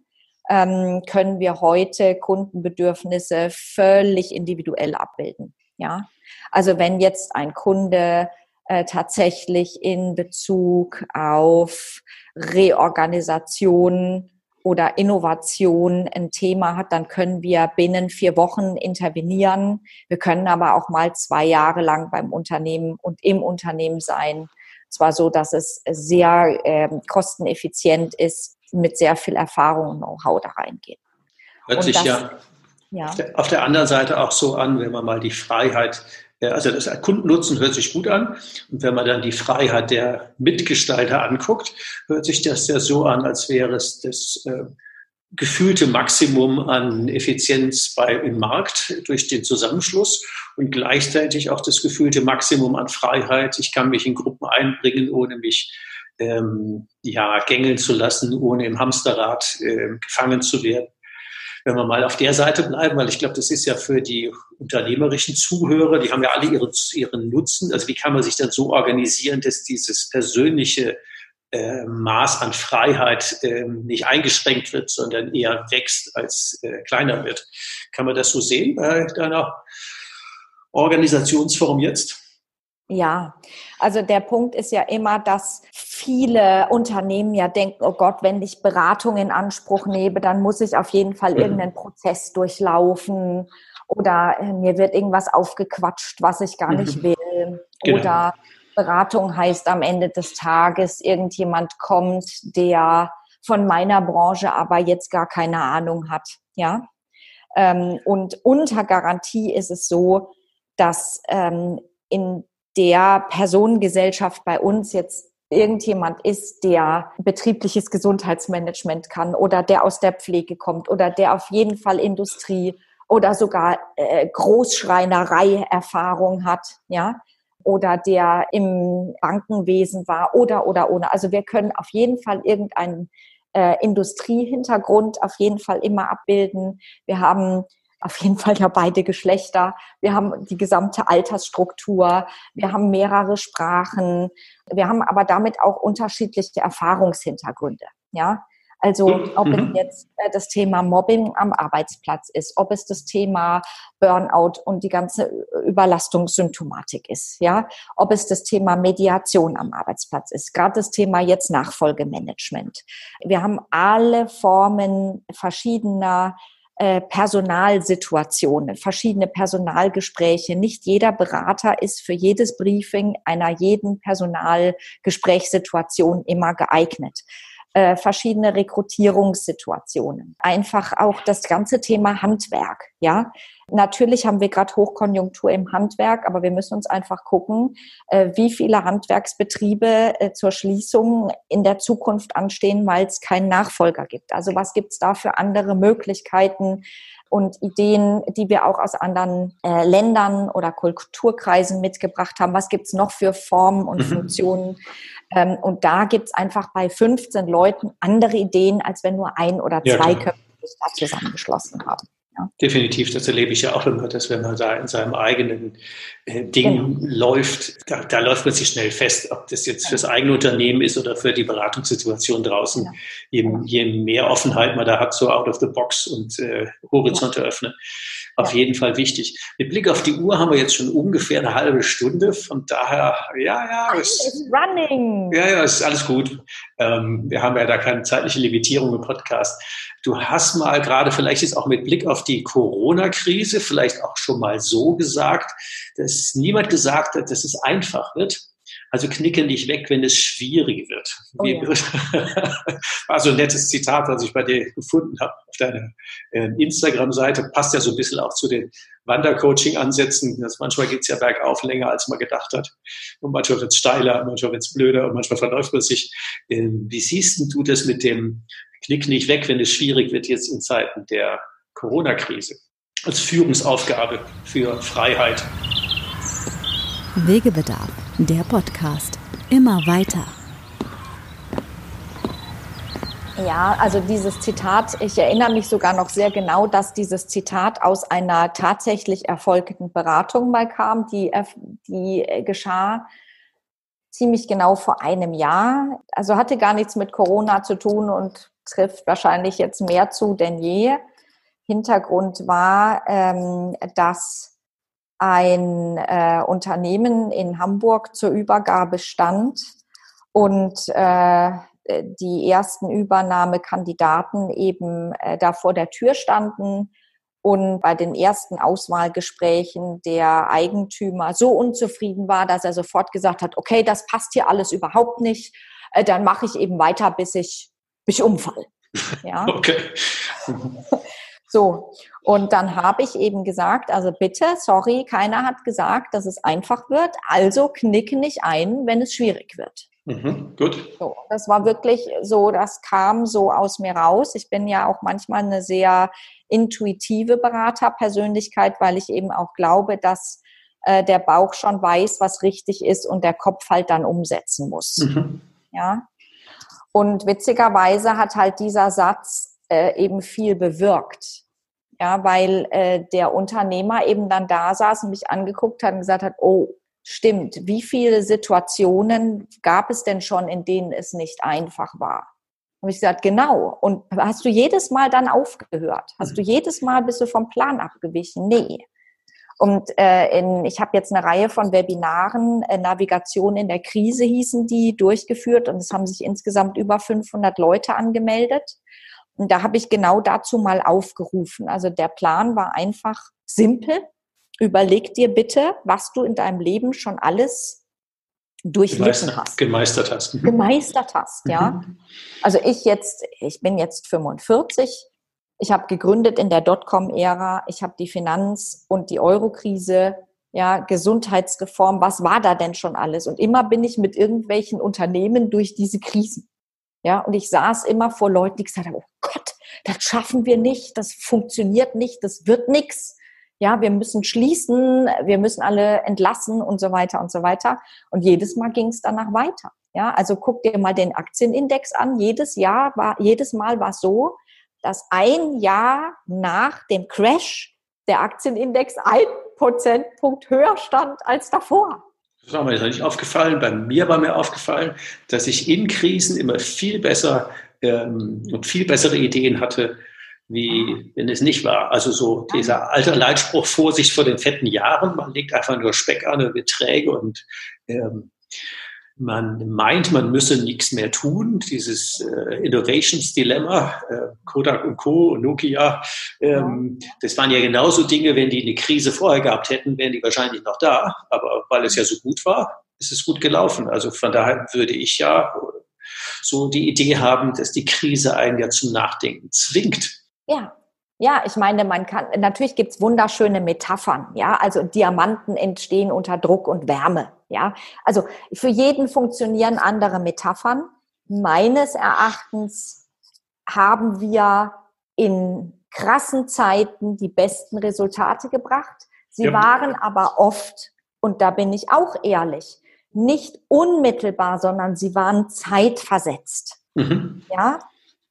ähm, können wir heute Kundenbedürfnisse völlig individuell abbilden. Ja, also wenn jetzt ein Kunde äh, tatsächlich in Bezug auf Reorganisation oder Innovation ein Thema hat, dann können wir binnen vier Wochen intervenieren. Wir können aber auch mal zwei Jahre lang beim Unternehmen und im Unternehmen sein. Zwar so, dass es sehr äh, kosteneffizient ist, mit sehr viel Erfahrung und Know-how da reingehen. Hört sich ja, ja auf der anderen Seite auch so an, wenn man mal die Freiheit also das Kundennutzen hört sich gut an. Und wenn man dann die Freiheit der Mitgestalter anguckt, hört sich das ja so an, als wäre es das äh, gefühlte Maximum an Effizienz bei, im Markt durch den Zusammenschluss und gleichzeitig auch das gefühlte Maximum an Freiheit. Ich kann mich in Gruppen einbringen, ohne mich ähm, ja, gängeln zu lassen, ohne im Hamsterrad äh, gefangen zu werden wenn wir mal auf der Seite bleiben, weil ich glaube, das ist ja für die unternehmerischen Zuhörer, die haben ja alle ihren, ihren Nutzen. Also wie kann man sich dann so organisieren, dass dieses persönliche äh, Maß an Freiheit äh, nicht eingeschränkt wird, sondern eher wächst als äh, kleiner wird. Kann man das so sehen bei deiner Organisationsform jetzt? Ja, also der Punkt ist ja immer, dass viele Unternehmen ja denken, oh Gott, wenn ich Beratung in Anspruch nehme, dann muss ich auf jeden Fall mhm. irgendeinen Prozess durchlaufen oder äh, mir wird irgendwas aufgequatscht, was ich gar nicht mhm. will. Genau. Oder Beratung heißt am Ende des Tages, irgendjemand kommt, der von meiner Branche aber jetzt gar keine Ahnung hat. Ja. Ähm, und unter Garantie ist es so, dass ähm, in der Personengesellschaft bei uns jetzt irgendjemand ist, der betriebliches Gesundheitsmanagement kann oder der aus der Pflege kommt oder der auf jeden Fall Industrie oder sogar äh, Großschreinerei Erfahrung hat, ja, oder der im Bankenwesen war oder oder ohne. Also wir können auf jeden Fall irgendeinen äh, Industriehintergrund auf jeden Fall immer abbilden. Wir haben auf jeden Fall ja beide Geschlechter. Wir haben die gesamte Altersstruktur. Wir haben mehrere Sprachen. Wir haben aber damit auch unterschiedliche Erfahrungshintergründe. Ja, also ob mhm. es jetzt äh, das Thema Mobbing am Arbeitsplatz ist, ob es das Thema Burnout und die ganze Überlastungssymptomatik ist, ja, ob es das Thema Mediation am Arbeitsplatz ist, gerade das Thema jetzt Nachfolgemanagement. Wir haben alle Formen verschiedener äh, Personalsituationen, verschiedene Personalgespräche. Nicht jeder Berater ist für jedes Briefing einer jeden Personalgesprächssituation immer geeignet. Äh, verschiedene Rekrutierungssituationen. Einfach auch das ganze Thema Handwerk. Ja, natürlich haben wir gerade Hochkonjunktur im Handwerk, aber wir müssen uns einfach gucken, äh, wie viele Handwerksbetriebe äh, zur Schließung in der Zukunft anstehen, weil es keinen Nachfolger gibt. Also was gibt es da für andere Möglichkeiten? und Ideen, die wir auch aus anderen äh, Ländern oder Kulturkreisen mitgebracht haben. Was gibt's noch für Formen und mhm. Funktionen? Ähm, und da gibt's einfach bei 15 Leuten andere Ideen, als wenn nur ein oder zwei ja, Köpfe sich da zusammengeschlossen haben. Ja. Definitiv, das erlebe ich ja auch immer, dass wenn man da in seinem eigenen äh, Ding genau. läuft, da, da, läuft man sich schnell fest, ob das jetzt fürs eigene Unternehmen ist oder für die Beratungssituation draußen. Ja. Je, je, mehr Offenheit man da hat, so out of the box und äh, Horizonte ja. öffnen, auf jeden Fall wichtig. Mit Blick auf die Uhr haben wir jetzt schon ungefähr eine halbe Stunde. Von daher, ja, ja. It's running. Ja, ja, ist alles gut. Ähm, wir haben ja da keine zeitliche Limitierung im Podcast. Du hast mal gerade vielleicht jetzt auch mit Blick auf die Corona-Krise vielleicht auch schon mal so gesagt, dass niemand gesagt hat, dass es einfach wird. Also knicke nicht weg, wenn es schwierig wird. Oh, ja. War so ein nettes Zitat, was ich bei dir gefunden habe auf deiner äh, Instagram-Seite. Passt ja so ein bisschen auch zu den Wandercoaching-Ansätzen. manchmal geht es ja bergauf länger, als man gedacht hat. Und manchmal wird es steiler, manchmal wird es blöder und manchmal verläuft man sich. Ähm, wie siehst du das mit dem Knick nicht weg, wenn es schwierig wird jetzt in Zeiten der Corona-Krise? Als Führungsaufgabe für Freiheit. Wegebedarf, der Podcast. Immer weiter. Ja, also dieses Zitat, ich erinnere mich sogar noch sehr genau, dass dieses Zitat aus einer tatsächlich erfolgten Beratung mal kam, die, die geschah ziemlich genau vor einem Jahr. Also hatte gar nichts mit Corona zu tun und trifft wahrscheinlich jetzt mehr zu denn je. Hintergrund war, ähm, dass ein äh, Unternehmen in Hamburg zur Übergabe stand und äh, die ersten Übernahmekandidaten eben äh, da vor der Tür standen und bei den ersten Auswahlgesprächen der Eigentümer so unzufrieden war, dass er sofort gesagt hat, okay, das passt hier alles überhaupt nicht, äh, dann mache ich eben weiter, bis ich mich umfall. Ja. Okay. So, und dann habe ich eben gesagt, also bitte, sorry, keiner hat gesagt, dass es einfach wird, also knicke nicht ein, wenn es schwierig wird. Mhm, gut. So, das war wirklich so, das kam so aus mir raus. Ich bin ja auch manchmal eine sehr intuitive Beraterpersönlichkeit, weil ich eben auch glaube, dass äh, der Bauch schon weiß, was richtig ist und der Kopf halt dann umsetzen muss. Mhm. Ja. Und witzigerweise hat halt dieser Satz äh, eben viel bewirkt. Ja, weil äh, der Unternehmer eben dann da saß und mich angeguckt hat und gesagt hat, oh, stimmt, wie viele Situationen gab es denn schon, in denen es nicht einfach war? Habe ich gesagt, genau. Und hast du jedes Mal dann aufgehört? Hast du jedes Mal bist du vom Plan abgewichen? Nee. Und äh, in, ich habe jetzt eine Reihe von Webinaren, äh, Navigation in der Krise hießen die, durchgeführt und es haben sich insgesamt über 500 Leute angemeldet. Und da habe ich genau dazu mal aufgerufen. Also der Plan war einfach simpel. Überleg dir bitte, was du in deinem Leben schon alles durchlitten hast. Gemeistert hast. Mhm. Gemeistert hast, ja. Mhm. Also ich jetzt, ich bin jetzt 45. Ich habe gegründet in der Dotcom-Ära. Ich habe die Finanz- und die Euro-Krise, ja, Gesundheitsreform. Was war da denn schon alles? Und immer bin ich mit irgendwelchen Unternehmen durch diese Krisen. Ja, und ich saß immer vor Leuten, die gesagt haben, oh Gott, das schaffen wir nicht, das funktioniert nicht, das wird nichts. Ja, wir müssen schließen, wir müssen alle entlassen und so weiter und so weiter. Und jedes Mal ging es danach weiter. Ja, also guck dir mal den Aktienindex an. Jedes Jahr war, jedes Mal war es so, dass ein Jahr nach dem Crash der Aktienindex ein Prozentpunkt höher stand als davor. Das war mir jetzt nicht aufgefallen. Bei mir war mir aufgefallen, dass ich in Krisen immer viel besser ähm, und viel bessere Ideen hatte, wie wenn es nicht war. Also so dieser alte Leitspruch, Vorsicht vor den fetten Jahren, man legt einfach nur Speck an und wird träge und ähm, man meint, man müsse nichts mehr tun. Dieses äh, Innovations Dilemma, äh, Kodak und Co. und Nokia, ähm, das waren ja genauso Dinge, wenn die eine Krise vorher gehabt hätten, wären die wahrscheinlich noch da. Aber weil es ja so gut war, ist es gut gelaufen. Also von daher würde ich ja so die Idee haben, dass die Krise einen ja zum Nachdenken zwingt. Ja, ja, ich meine, man kann, natürlich gibt's wunderschöne Metaphern, ja, also Diamanten entstehen unter Druck und Wärme, ja. Also für jeden funktionieren andere Metaphern. Meines Erachtens haben wir in krassen Zeiten die besten Resultate gebracht. Sie ja. waren aber oft, und da bin ich auch ehrlich, nicht unmittelbar, sondern sie waren zeitversetzt. Mhm. Ja,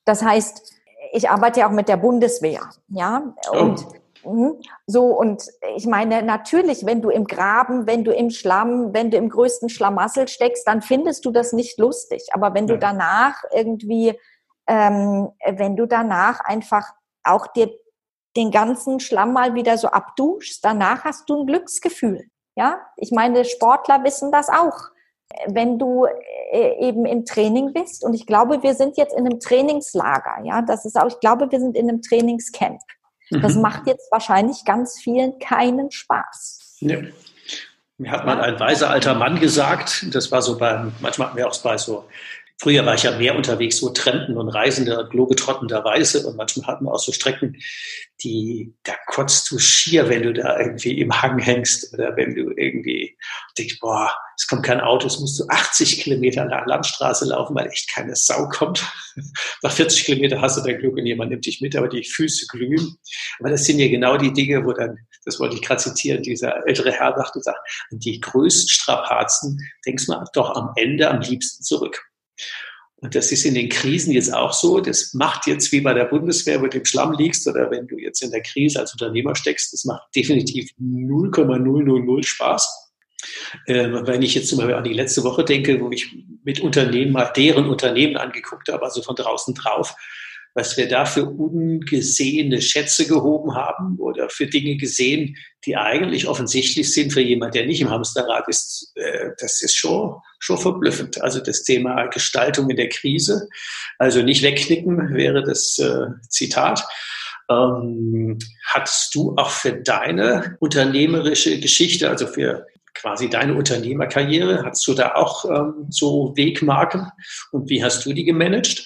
das heißt, ich arbeite ja auch mit der Bundeswehr, ja, und oh. so und ich meine natürlich, wenn du im Graben, wenn du im Schlamm, wenn du im größten Schlamassel steckst, dann findest du das nicht lustig. Aber wenn du danach irgendwie, ähm, wenn du danach einfach auch dir den ganzen Schlamm mal wieder so abduschst, danach hast du ein Glücksgefühl. Ja, ich meine, Sportler wissen das auch wenn du äh, eben im Training bist. Und ich glaube, wir sind jetzt in einem Trainingslager. Ja, das ist auch, ich glaube, wir sind in einem Trainingscamp. Das mhm. macht jetzt wahrscheinlich ganz vielen keinen Spaß. Ja. Mir hat mal ein weiser alter Mann gesagt, das war so beim, manchmal hatten wir auch bei so Früher war ich ja mehr unterwegs, so Trenten und Reisende, globetrottenderweise. Und manchmal hatten wir auch so Strecken, die, da kotzt du schier, wenn du da irgendwie im Hang hängst oder wenn du irgendwie denkst, boah, es kommt kein Auto, es musst du 80 Kilometer nach Landstraße laufen, weil echt keine Sau kommt. nach 40 Kilometer hast du dein Glück und jemand nimmt dich mit, aber die Füße glühen. Aber das sind ja genau die Dinge, wo dann, das wollte ich gerade zitieren, dieser ältere Herr sagte, sagt, die größten Strapazen denkst du doch am Ende am liebsten zurück. Und das ist in den Krisen jetzt auch so. Das macht jetzt wie bei der Bundeswehr, wo du im Schlamm liegst oder wenn du jetzt in der Krise als Unternehmer steckst, das macht definitiv 0,000 Spaß. Ähm, wenn ich jetzt zum Beispiel an die letzte Woche denke, wo ich mit Unternehmen mal deren Unternehmen angeguckt habe, also von draußen drauf, was wir da für ungesehene Schätze gehoben haben oder für Dinge gesehen, die eigentlich offensichtlich sind für jemand, der nicht im Hamsterrad ist, äh, das ist schon, schon verblüffend. Also das Thema Gestaltung in der Krise, also nicht wegknicken wäre das äh, Zitat. Ähm, hattest du auch für deine unternehmerische Geschichte, also für quasi deine Unternehmerkarriere, hast du da auch ähm, so Wegmarken und wie hast du die gemanagt?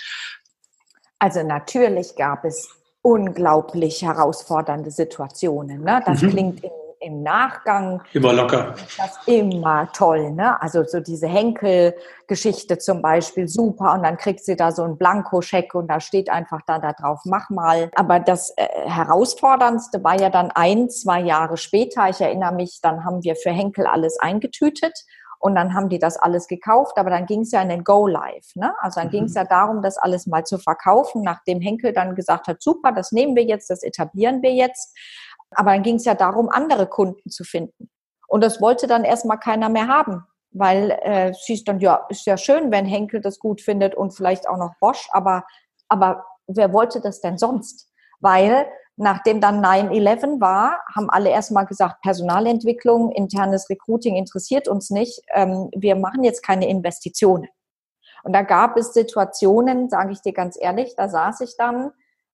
Also natürlich gab es unglaublich herausfordernde Situationen. Ne? Das mhm. klingt im, im, Nachgang immer locker. Das immer toll. Ne? Also so diese Henkel-Geschichte zum Beispiel super und dann kriegt sie da so einen Blankoscheck und da steht einfach da, da drauf, mach mal. Aber das äh, herausforderndste war ja dann ein, zwei Jahre später. Ich erinnere mich, dann haben wir für Henkel alles eingetütet und dann haben die das alles gekauft, aber dann ging es ja in den Go Live. Ne? Also dann mhm. ging es ja darum, das alles mal zu verkaufen, nachdem Henkel dann gesagt hat, super, das nehmen wir jetzt, das etablieren wir jetzt. Aber dann ging es ja darum, andere Kunden zu finden. Und das wollte dann erstmal keiner mehr haben, weil äh, es hieß dann, ja, ist ja schön, wenn Henkel das gut findet und vielleicht auch noch Bosch, aber, aber wer wollte das denn sonst? Weil Nachdem dann 9-11 war, haben alle erstmal gesagt, Personalentwicklung, internes Recruiting interessiert uns nicht. Ähm, wir machen jetzt keine Investitionen. Und da gab es Situationen, sage ich dir ganz ehrlich, da saß ich dann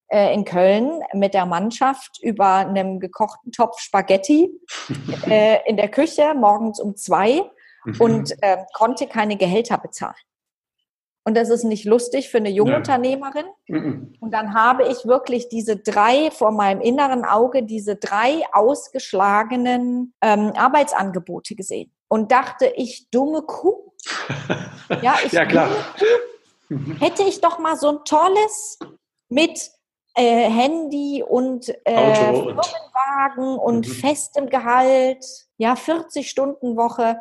äh, in Köln mit der Mannschaft über einem gekochten Topf Spaghetti äh, in der Küche morgens um zwei mhm. und äh, konnte keine Gehälter bezahlen. Und das ist nicht lustig für eine Jungunternehmerin. Mhm. Und dann habe ich wirklich diese drei vor meinem inneren Auge, diese drei ausgeschlagenen ähm, Arbeitsangebote gesehen und dachte, ich dumme Kuh. ja, ich ja, klar. Hätte ich doch mal so ein tolles mit äh, Handy und äh, Firmenwagen und, und mhm. festem Gehalt, ja, 40 Stunden Woche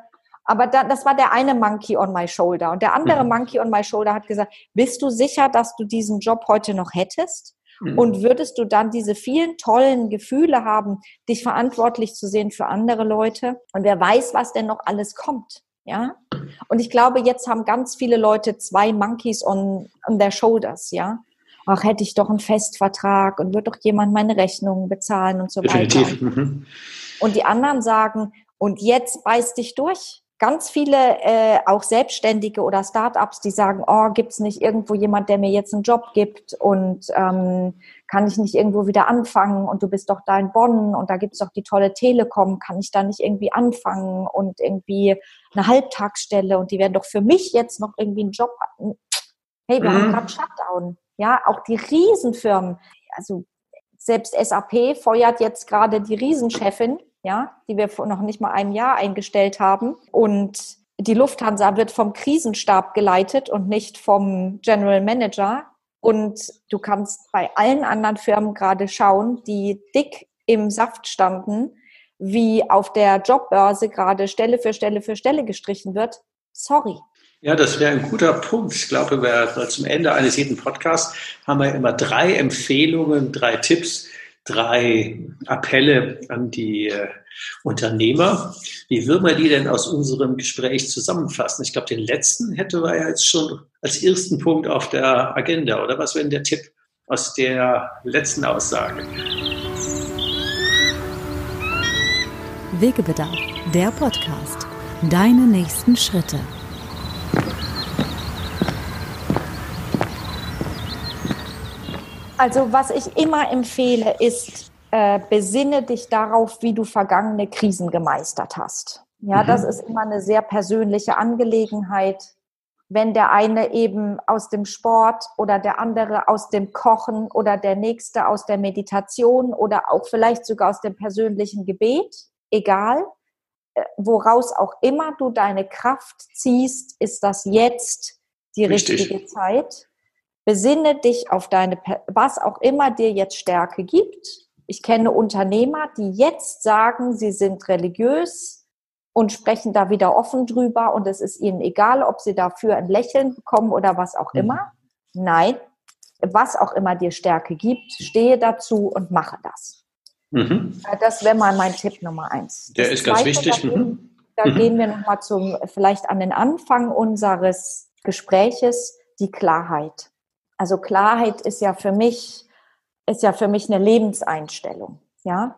aber da, das war der eine Monkey on my shoulder. Und der andere mhm. Monkey on my shoulder hat gesagt, bist du sicher, dass du diesen Job heute noch hättest? Mhm. Und würdest du dann diese vielen tollen Gefühle haben, dich verantwortlich zu sehen für andere Leute? Und wer weiß, was denn noch alles kommt? Ja. Und ich glaube, jetzt haben ganz viele Leute zwei Monkeys on, on their shoulders, ja. Ach, hätte ich doch einen Festvertrag und wird doch jemand meine Rechnungen bezahlen und so Definitiv. weiter. Mhm. Und die anderen sagen, und jetzt beiß dich durch ganz viele, äh, auch Selbstständige oder Startups, die sagen, oh, gibt's nicht irgendwo jemand, der mir jetzt einen Job gibt und ähm, kann ich nicht irgendwo wieder anfangen und du bist doch da in Bonn und da gibt's doch die tolle Telekom, kann ich da nicht irgendwie anfangen und irgendwie eine Halbtagsstelle und die werden doch für mich jetzt noch irgendwie einen Job. Hey, wir mhm. haben gerade Shutdown. Ja, auch die Riesenfirmen, also selbst SAP feuert jetzt gerade die Riesenchefin ja, die wir vor noch nicht mal einem Jahr eingestellt haben. Und die Lufthansa wird vom Krisenstab geleitet und nicht vom General Manager. Und du kannst bei allen anderen Firmen gerade schauen, die dick im Saft standen, wie auf der Jobbörse gerade Stelle für Stelle für Stelle gestrichen wird. Sorry. Ja, das wäre ein guter Punkt. Ich glaube, wir, zum Ende eines jeden Podcasts haben wir immer drei Empfehlungen, drei Tipps, drei Appelle an die äh, Unternehmer. Wie würden wir die denn aus unserem Gespräch zusammenfassen? Ich glaube, den letzten hätte wir ja jetzt schon als ersten Punkt auf der Agenda. Oder was wäre denn der Tipp aus der letzten Aussage? Wegebedarf, der Podcast. Deine nächsten Schritte. Also was ich immer empfehle, ist, äh, besinne dich darauf, wie du vergangene Krisen gemeistert hast. Ja, mhm. das ist immer eine sehr persönliche Angelegenheit. Wenn der eine eben aus dem Sport oder der andere aus dem Kochen oder der nächste aus der Meditation oder auch vielleicht sogar aus dem persönlichen Gebet, egal, äh, woraus auch immer du deine Kraft ziehst, ist das jetzt die Richtig. richtige Zeit. Besinne dich auf deine, was auch immer dir jetzt Stärke gibt. Ich kenne Unternehmer, die jetzt sagen, sie sind religiös und sprechen da wieder offen drüber und es ist ihnen egal, ob sie dafür ein Lächeln bekommen oder was auch mhm. immer. Nein, was auch immer dir Stärke gibt, stehe dazu und mache das. Mhm. Äh, das wäre mal mein Tipp Nummer eins. Der das ist ganz wichtig. Da, gehen, mhm. da mhm. gehen wir nochmal zum, vielleicht an den Anfang unseres Gespräches, die Klarheit. Also Klarheit ist ja für mich, ist ja für mich eine Lebenseinstellung. Ja.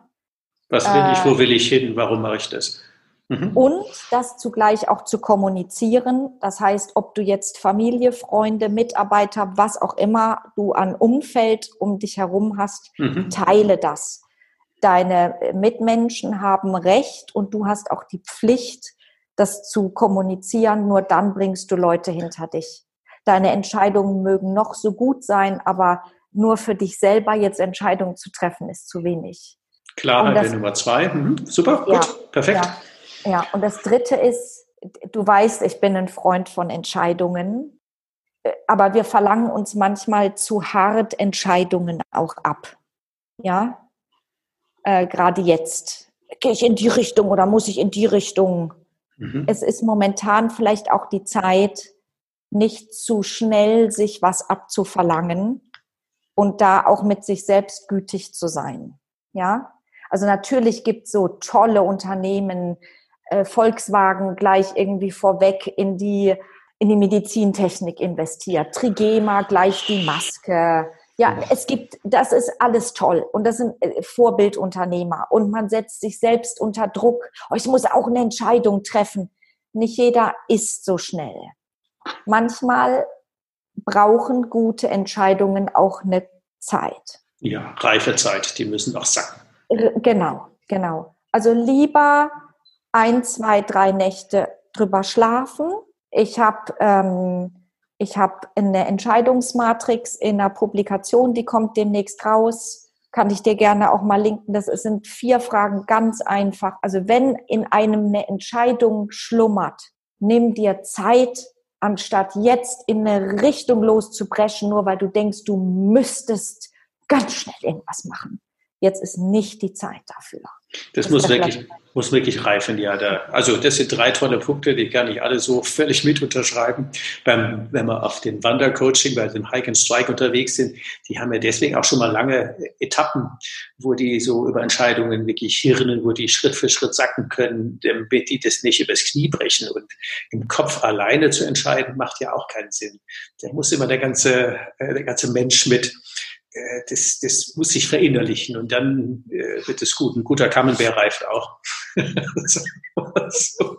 Was will ich, wo will ich hin, warum mache ich das? Mhm. Und das zugleich auch zu kommunizieren. Das heißt, ob du jetzt Familie, Freunde, Mitarbeiter, was auch immer du an Umfeld um dich herum hast, mhm. teile das. Deine Mitmenschen haben Recht und du hast auch die Pflicht, das zu kommunizieren. Nur dann bringst du Leute hinter dich. Deine Entscheidungen mögen noch so gut sein, aber nur für dich selber jetzt Entscheidungen zu treffen, ist zu wenig. Klarheit Nummer zwei. Mhm. Super, ja, gut, perfekt. Ja. Ja, und das Dritte ist, du weißt, ich bin ein Freund von Entscheidungen, aber wir verlangen uns manchmal zu hart Entscheidungen auch ab. Ja, äh, gerade jetzt. Gehe ich in die Richtung oder muss ich in die Richtung? Mhm. Es ist momentan vielleicht auch die Zeit, nicht zu schnell sich was abzuverlangen und da auch mit sich selbst gütig zu sein. Ja, also natürlich gibt es so tolle Unternehmen, äh, Volkswagen gleich irgendwie vorweg in die, in die Medizintechnik investiert. Trigema gleich die Maske. Ja, es gibt, das ist alles toll und das sind äh, Vorbildunternehmer und man setzt sich selbst unter Druck. Oh, ich muss auch eine Entscheidung treffen. Nicht jeder ist so schnell. Manchmal brauchen gute Entscheidungen auch eine Zeit. Ja, reife Zeit, die müssen auch sacken. Genau, genau. Also lieber ein, zwei, drei Nächte drüber schlafen. Ich habe ähm, ich habe eine Entscheidungsmatrix in einer Publikation, die kommt demnächst raus. Kann ich dir gerne auch mal linken. Das sind vier Fragen ganz einfach. Also wenn in einem eine Entscheidung schlummert, nimm dir Zeit, anstatt jetzt in eine Richtung loszubrechen, nur weil du denkst, du müsstest ganz schnell irgendwas machen. Jetzt ist nicht die Zeit dafür. Das, das muss wirklich, muss wirklich reifen, ja. Da, also das sind drei tolle Punkte, die kann ich alle so völlig mit unterschreiben. Beim, wenn wir auf dem Wandercoaching, bei dem Hike and Strike unterwegs sind, die haben ja deswegen auch schon mal lange Etappen, wo die so über Entscheidungen wirklich hirnen, wo die Schritt für Schritt sacken können, damit die das nicht übers Knie brechen. Und im Kopf alleine zu entscheiden, macht ja auch keinen Sinn. Da muss immer der ganze, äh, der ganze Mensch mit. Äh, das, das muss sich verinnerlichen und dann äh, wird es gut. Ein guter Camembert reift auch. so.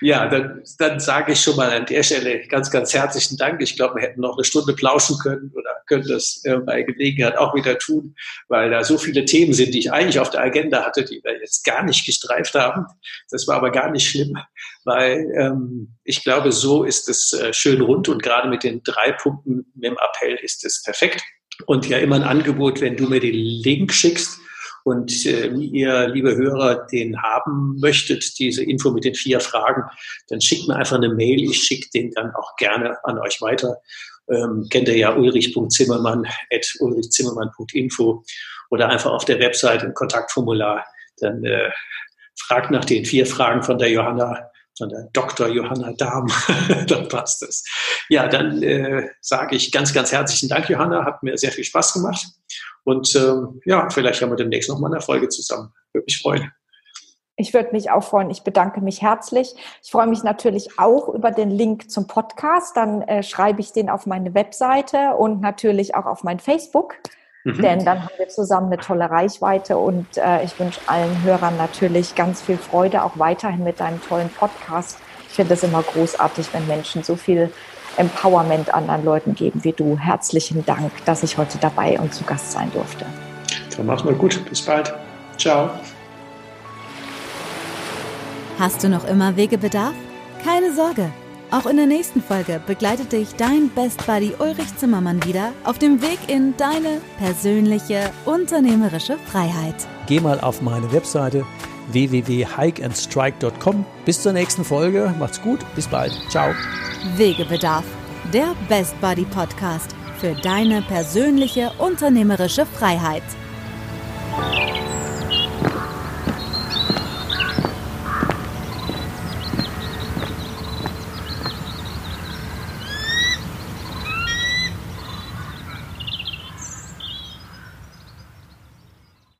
Ja, dann, dann sage ich schon mal an der Stelle ganz, ganz herzlichen Dank. Ich glaube, wir hätten noch eine Stunde plauschen können oder können das äh, bei Gelegenheit auch wieder tun, weil da so viele Themen sind, die ich eigentlich auf der Agenda hatte, die wir jetzt gar nicht gestreift haben. Das war aber gar nicht schlimm, weil ähm, ich glaube, so ist es äh, schön rund und gerade mit den drei Punkten mit dem Appell ist es perfekt. Und ja immer ein Angebot, wenn du mir den Link schickst, und äh, ihr, liebe Hörer, den haben möchtet, diese Info mit den vier Fragen, dann schickt mir einfach eine Mail. Ich schicke den dann auch gerne an euch weiter. Ähm, kennt ihr ja ulrich.zimmermann ulrichzimmermann.info oder einfach auf der Website ein Kontaktformular. Dann äh, fragt nach den vier Fragen von der Johanna von der Dr. Johanna Dahm. dann passt es. Ja, dann äh, sage ich ganz, ganz herzlichen Dank, Johanna. Hat mir sehr viel Spaß gemacht. Und ähm, ja, vielleicht haben wir demnächst noch mal eine Folge zusammen. Würde mich freuen. Ich würde mich auch freuen. Ich bedanke mich herzlich. Ich freue mich natürlich auch über den Link zum Podcast. Dann äh, schreibe ich den auf meine Webseite und natürlich auch auf mein Facebook. Mhm. Denn dann haben wir zusammen eine tolle Reichweite und äh, ich wünsche allen Hörern natürlich ganz viel Freude, auch weiterhin mit deinem tollen Podcast. Ich finde es immer großartig, wenn Menschen so viel Empowerment anderen Leuten geben wie du. Herzlichen Dank, dass ich heute dabei und zu Gast sein durfte. Dann mach's mal gut. Bis bald. Ciao. Hast du noch immer Wegebedarf? Keine Sorge. Auch in der nächsten Folge begleitet dich dein Best Buddy Ulrich Zimmermann wieder auf dem Weg in deine persönliche unternehmerische Freiheit. Geh mal auf meine Webseite www.hikeandstrike.com. Bis zur nächsten Folge. Macht's gut. Bis bald. Ciao. Wegebedarf. Der Best Buddy Podcast für deine persönliche unternehmerische Freiheit.